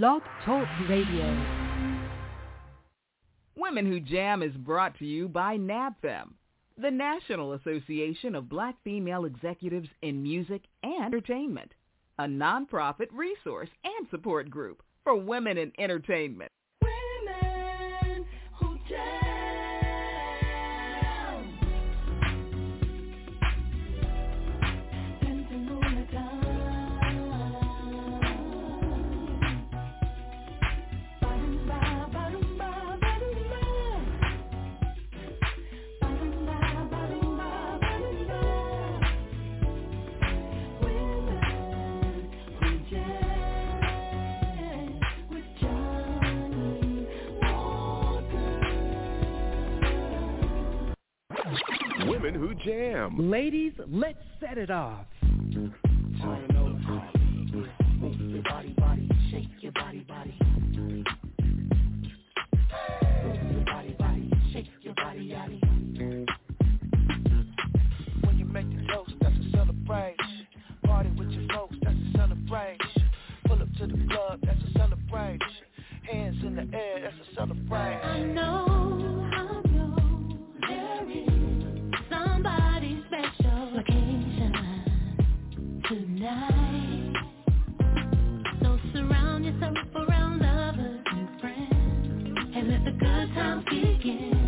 Blog Talk Radio. Women Who Jam is brought to you by NABFEM, the National Association of Black Female Executives in Music and Entertainment, a nonprofit resource and support group for women in entertainment. women who jam. Ladies, let's set it off. When you make the toast, that's a celebration. Party with your folks, that's a celebration. Pull up to the club, that's a celebration. Hands in the air, that's a celebration. I know. good times begin.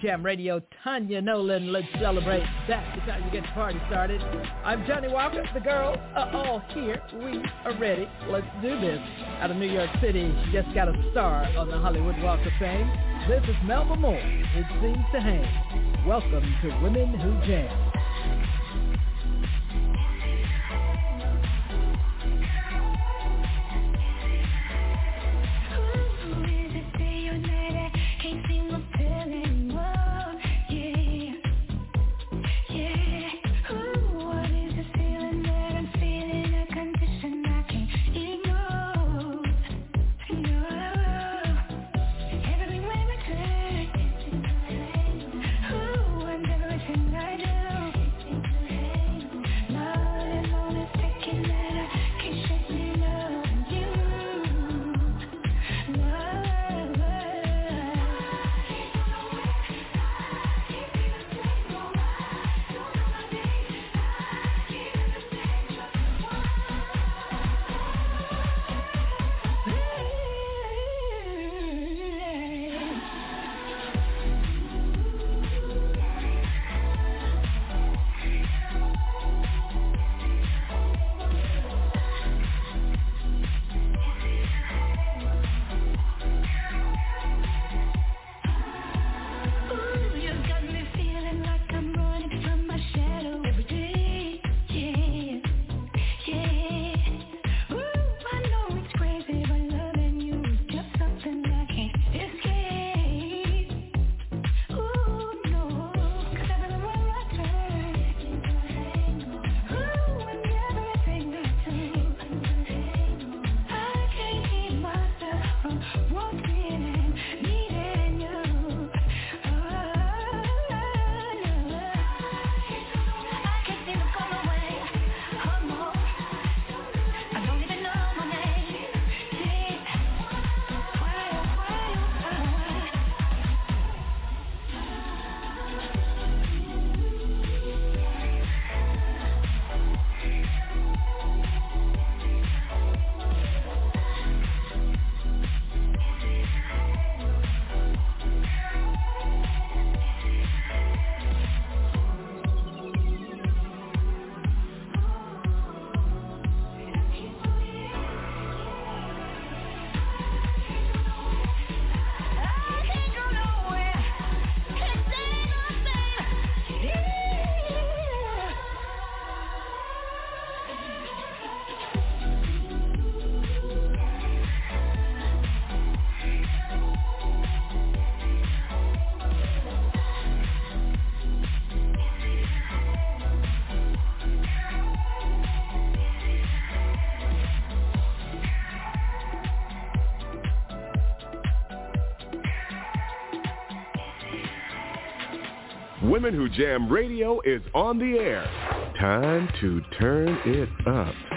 Jam Radio, Tanya Nolan. Let's celebrate. That's the time to get the party started. I'm Johnnie Walker. The girls are all here. We are ready. Let's do this. Out of New York City, just got a star on the Hollywood Walk of Fame. This is Melba Moore. It seems to hang. Welcome to Women Who Jam. Women Who Jam Radio is on the air. Time to turn it up.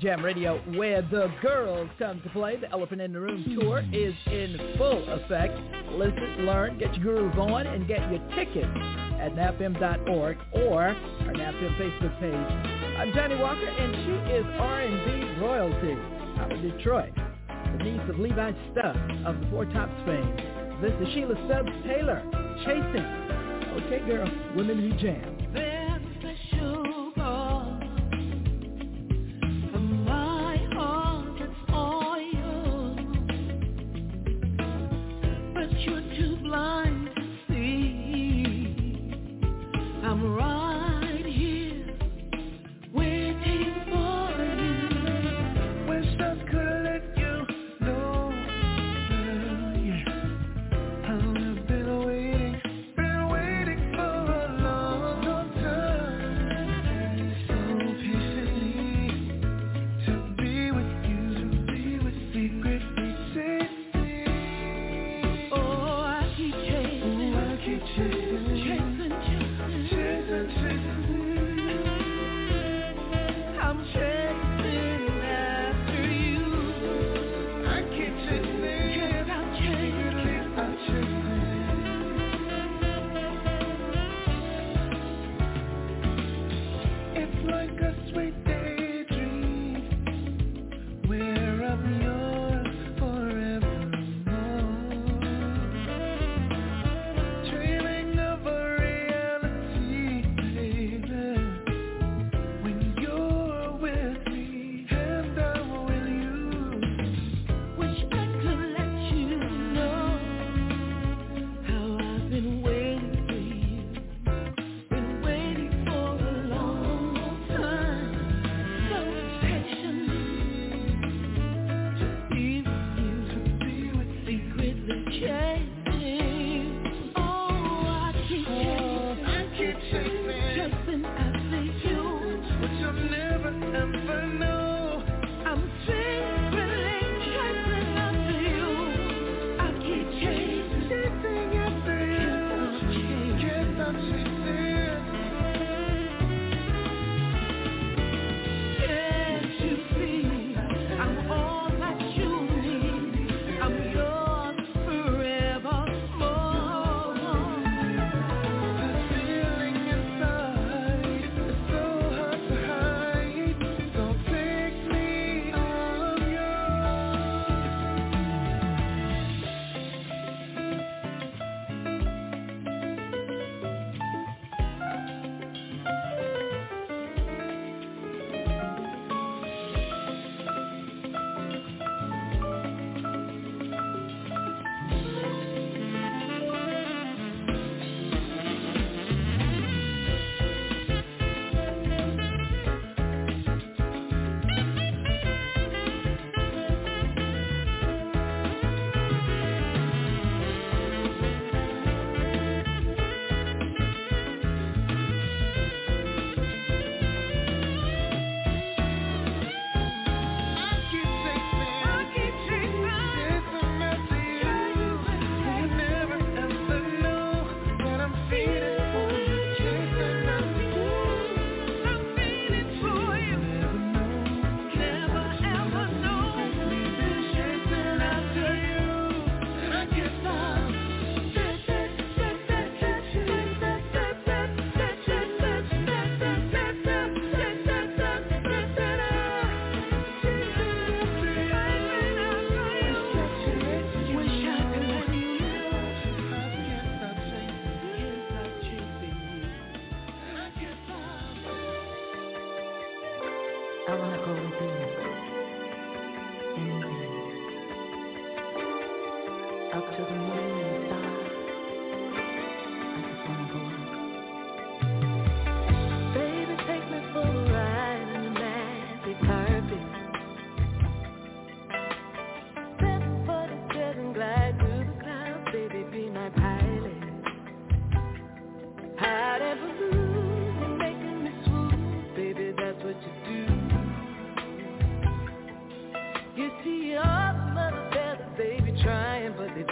Jam Radio, where the girls come to play. The Elephant in the Room tour is in full effect. Listen, learn, get your groove on, and get your tickets at nabfem.org or our NABFEM Facebook page. I'm Johnnie Walker, and she is R&B royalty out of Detroit. The niece of Levi Stubbs of the Four Tops fame. This is Sheila Stubbs Taylor, Chasing. Okay, girl, women who jam.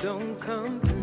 don't come.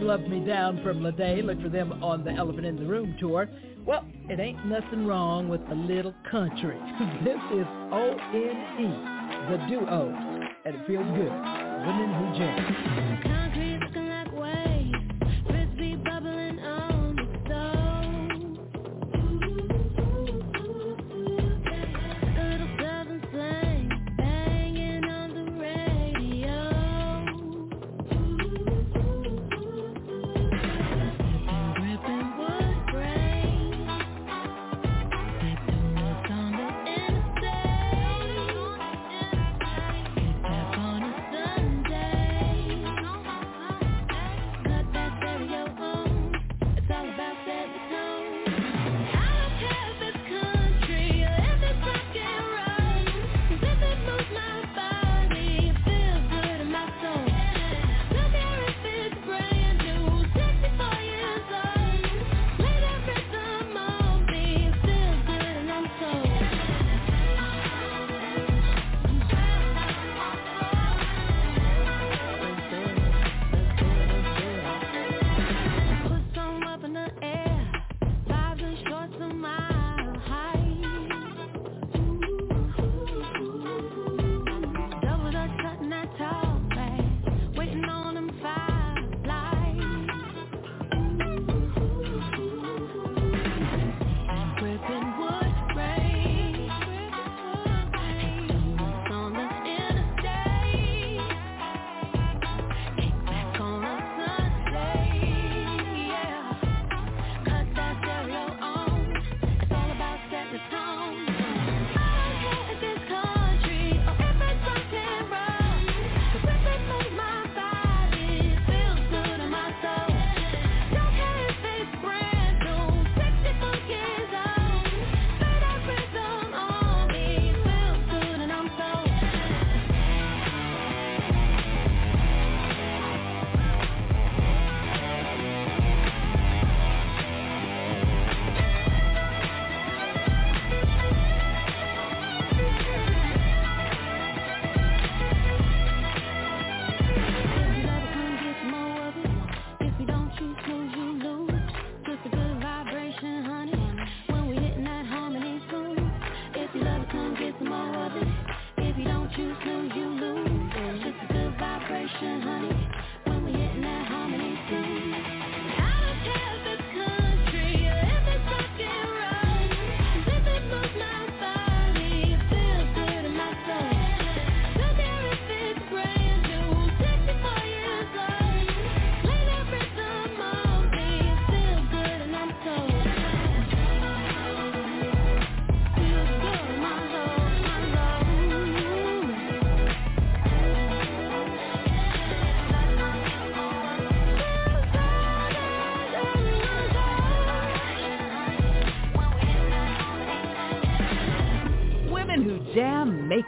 Love Me Down from Lade. Look for them on the Elephant in the Room tour. Well, it ain't nothing wrong with a little country. this is O-N-E, the duo, and it feels good. Women who jam.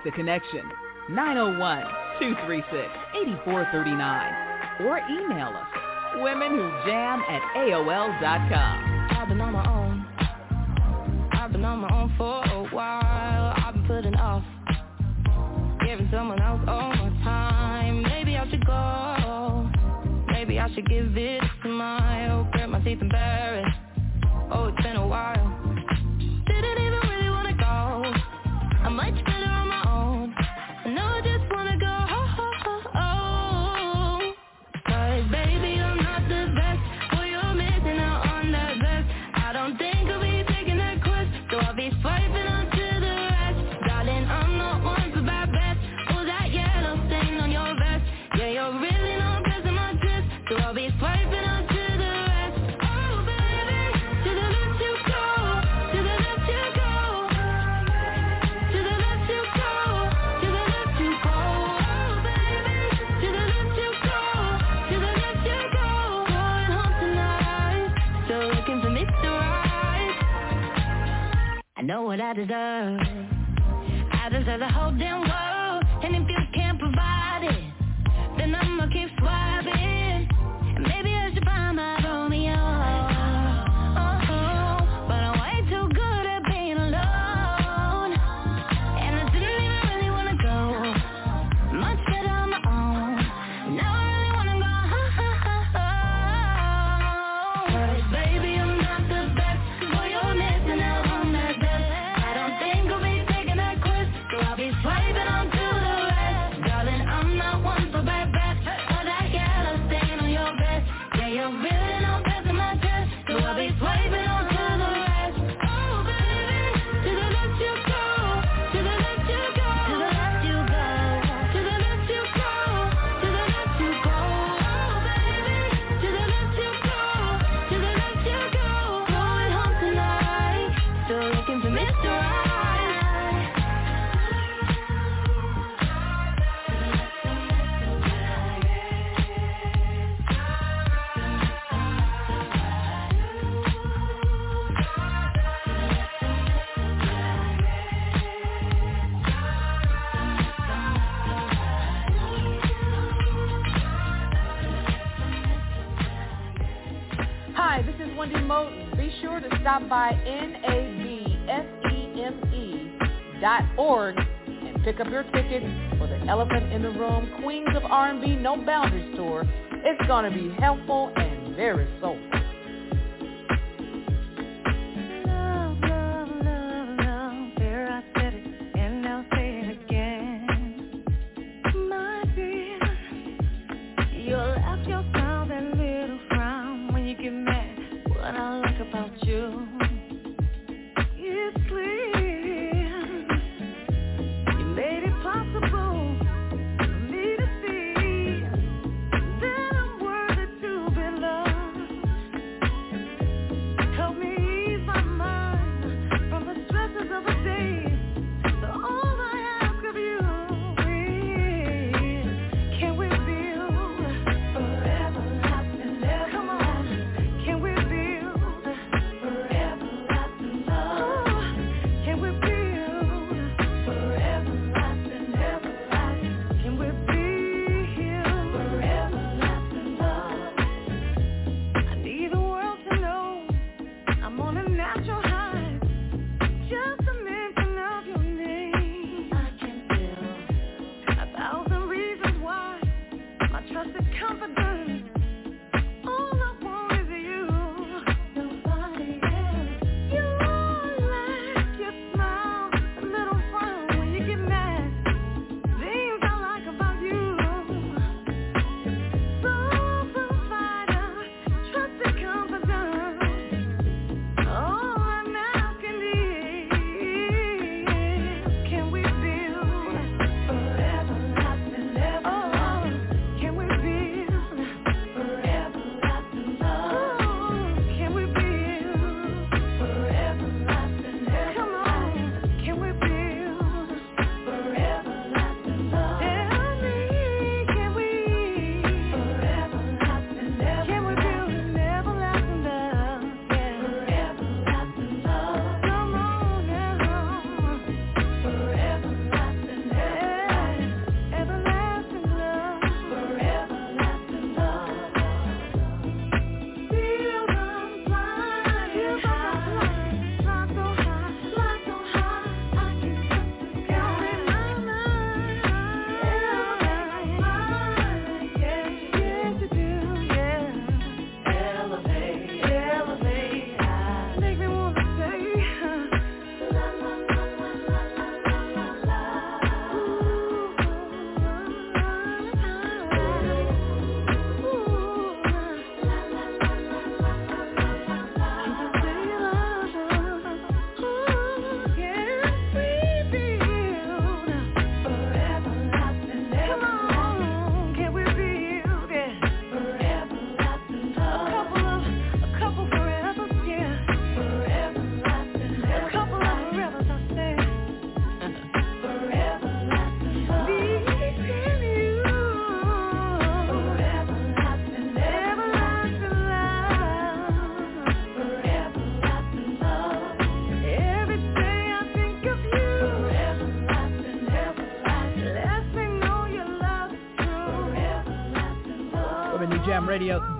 the connection. 901 236 8439. Or email us, women who jam at AOL.com. I've been on my what I deserve. I deserve the whole damn world, and if you can't provide it, then I'ma keep swiping. stop by nabfem.org and pick up your tickets for the Elephant in the Room Queens of R&B No Boundaries Tour. It's going to be helpful and very soulful.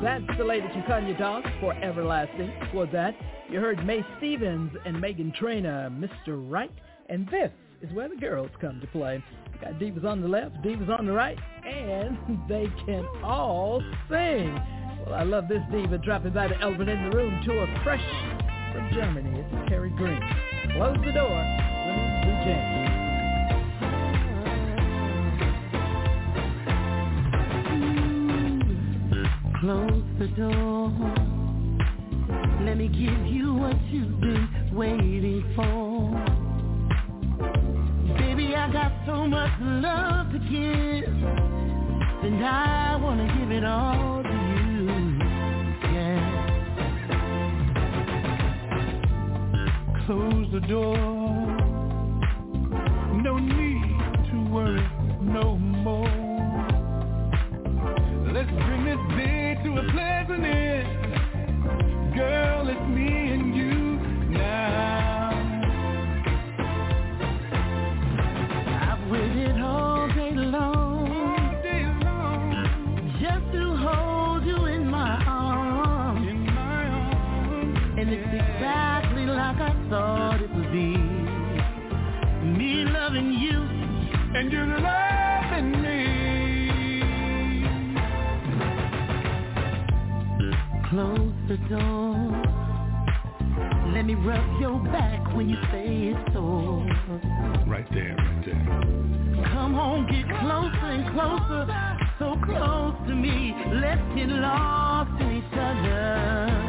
That's the Lady Kanye Dog for Everlasting. For that? You heard May Stevens and Meghan Trainor, Mr. Right. And this is where the girls come to play. Got divas on the left, divas on the right, and they can all sing. Well, I love this diva dropping by the elephant in the room to a fresh from Germany. It's Carrie Green. Close the door. Women who jam. Close the door. Let me give you what you've been waiting for. Baby, I got so much love to give. And I wanna give it all to you. Yeah. Close the door. No need to worry no more. Thought it would be. Me loving you. Now. I've waited all day long, just to hold you in my arms. And it's exactly like I thought it would be. Me loving you're loving the door. Let me rub your back when you say it's so. Right there, right there. Come on, get closer and closer, so close to me. Let's get lost in each other.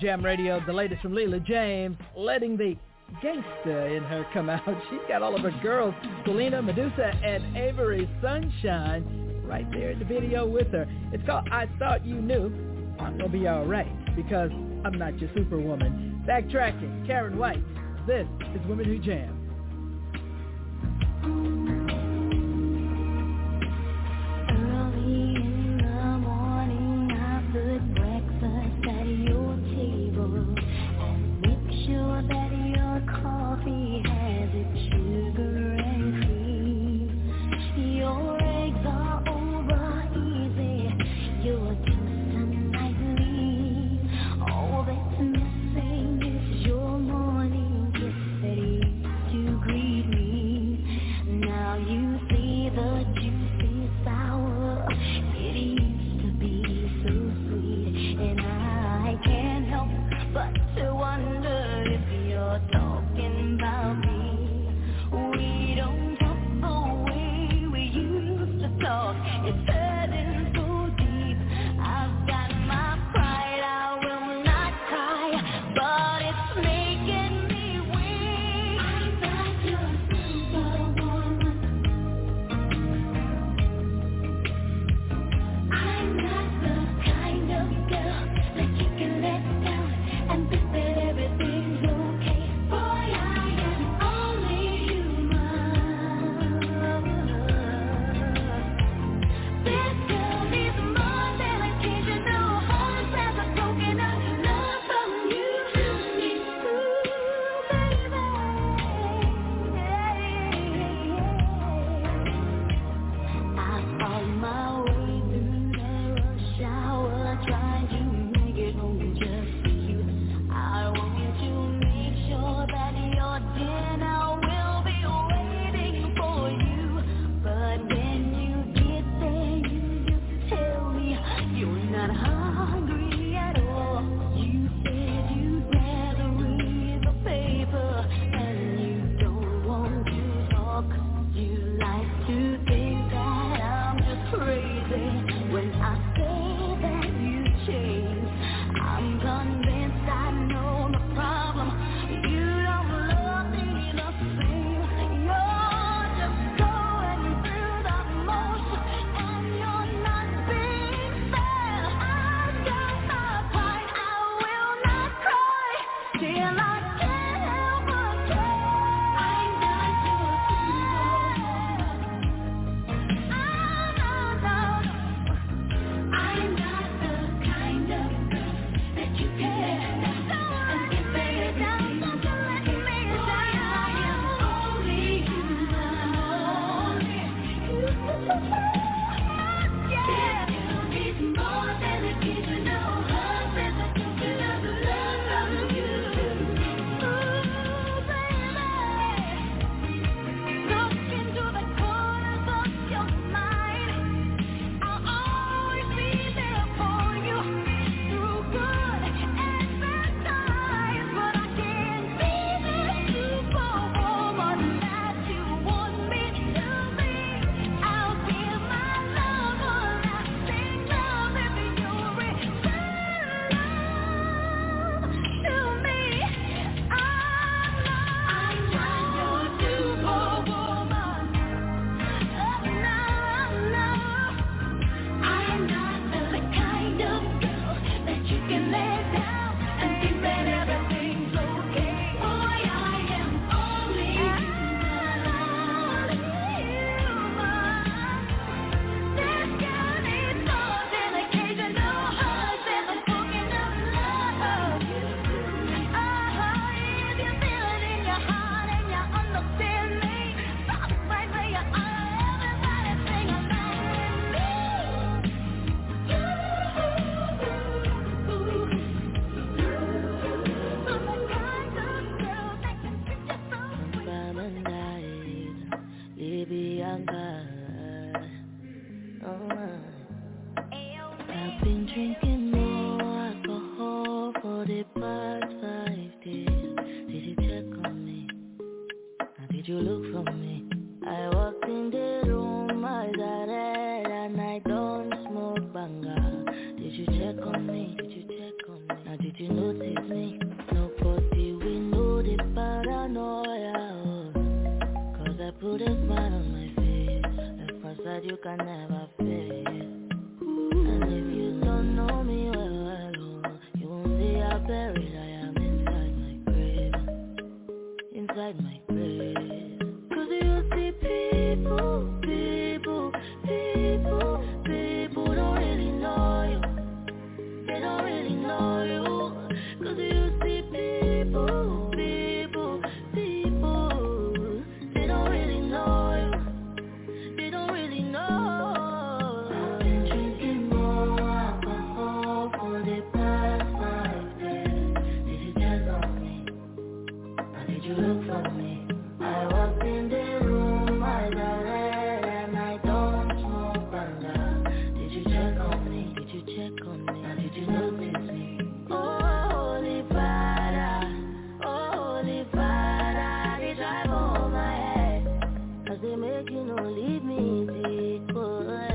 Jam Radio, the latest from Leela James, letting the gangsta in her come out. She's got all of her girls, Selena, Medusa, and Avery Sunshine, right there in the video with her. It's called I Thought You Knew. I'm going to be all right because I'm not your superwoman. Backtracking, Karyn White. This is Women Who Jam. Head. Cause they make you no leave me oh,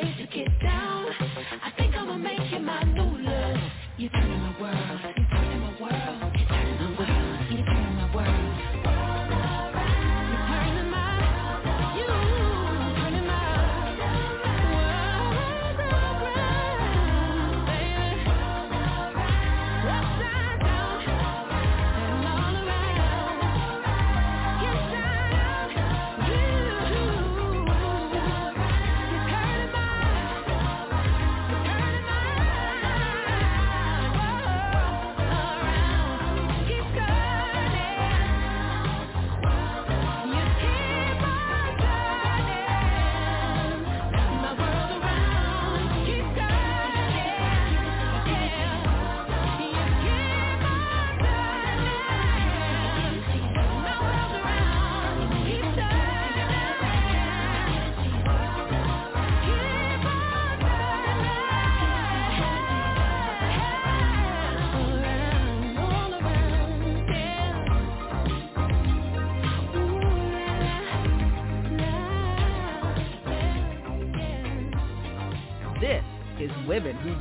to get down.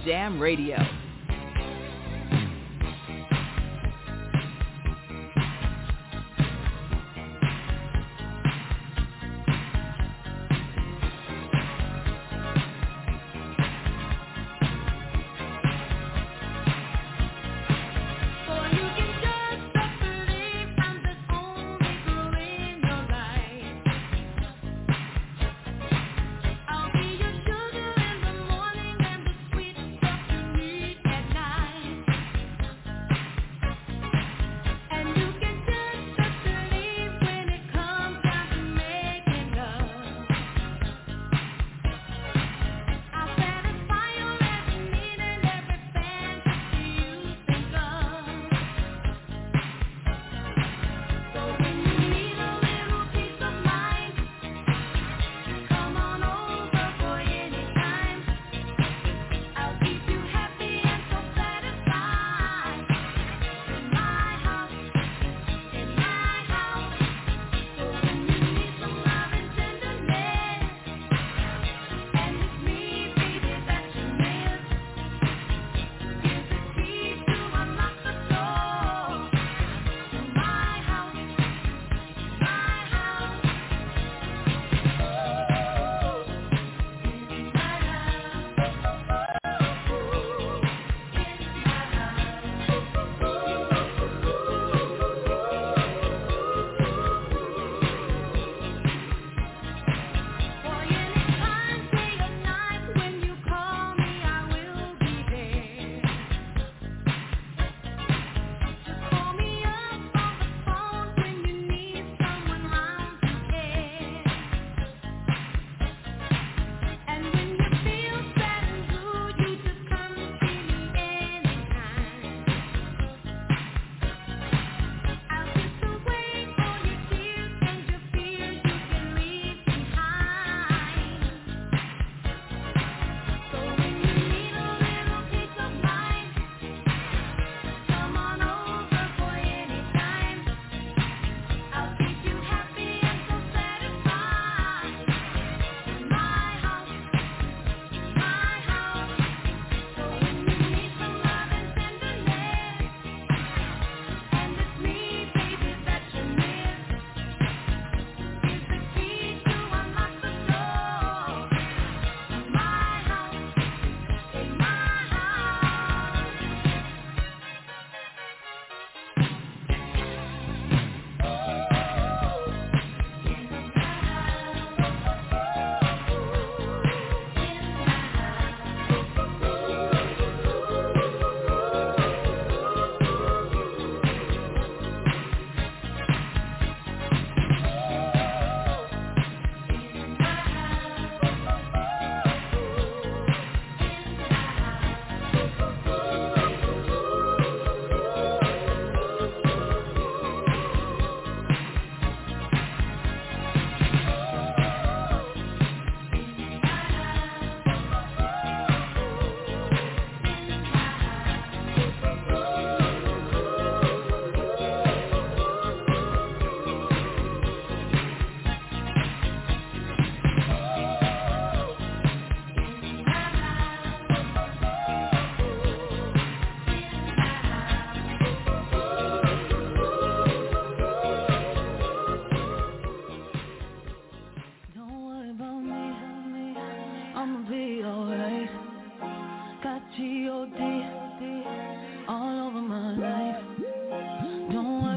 Jam Radio.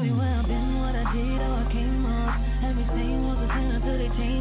Women Who Jam Radio. I'ma be alright. Uh, got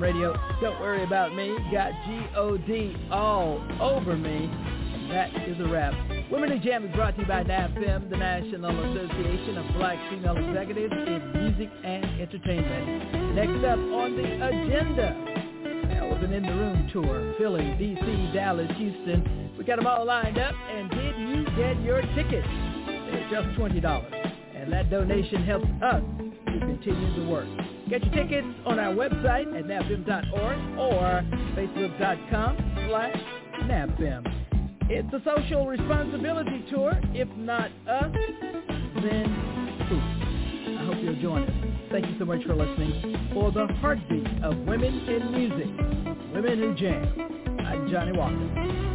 Radio. Don't worry about me. Got G-O-D all over me. That is a wrap. Women in Jam is brought to you by NABFEM, the National Association of Black Female Executives in Music and Entertainment. Next up on the agenda, an In the Room tour, Philly, D.C., Dallas, Houston. We got them all lined up, and did you get your tickets? They're just $20, and that donation helps us to continue the work. Get your tickets on our website at nabfem.org or facebook.com slash nabfem. It's a social responsibility tour. If not us, then who? I hope you'll join us. Thank you so much for listening. For the heartbeat of women in music, Women Who Jam, I'm Johnnie Walker.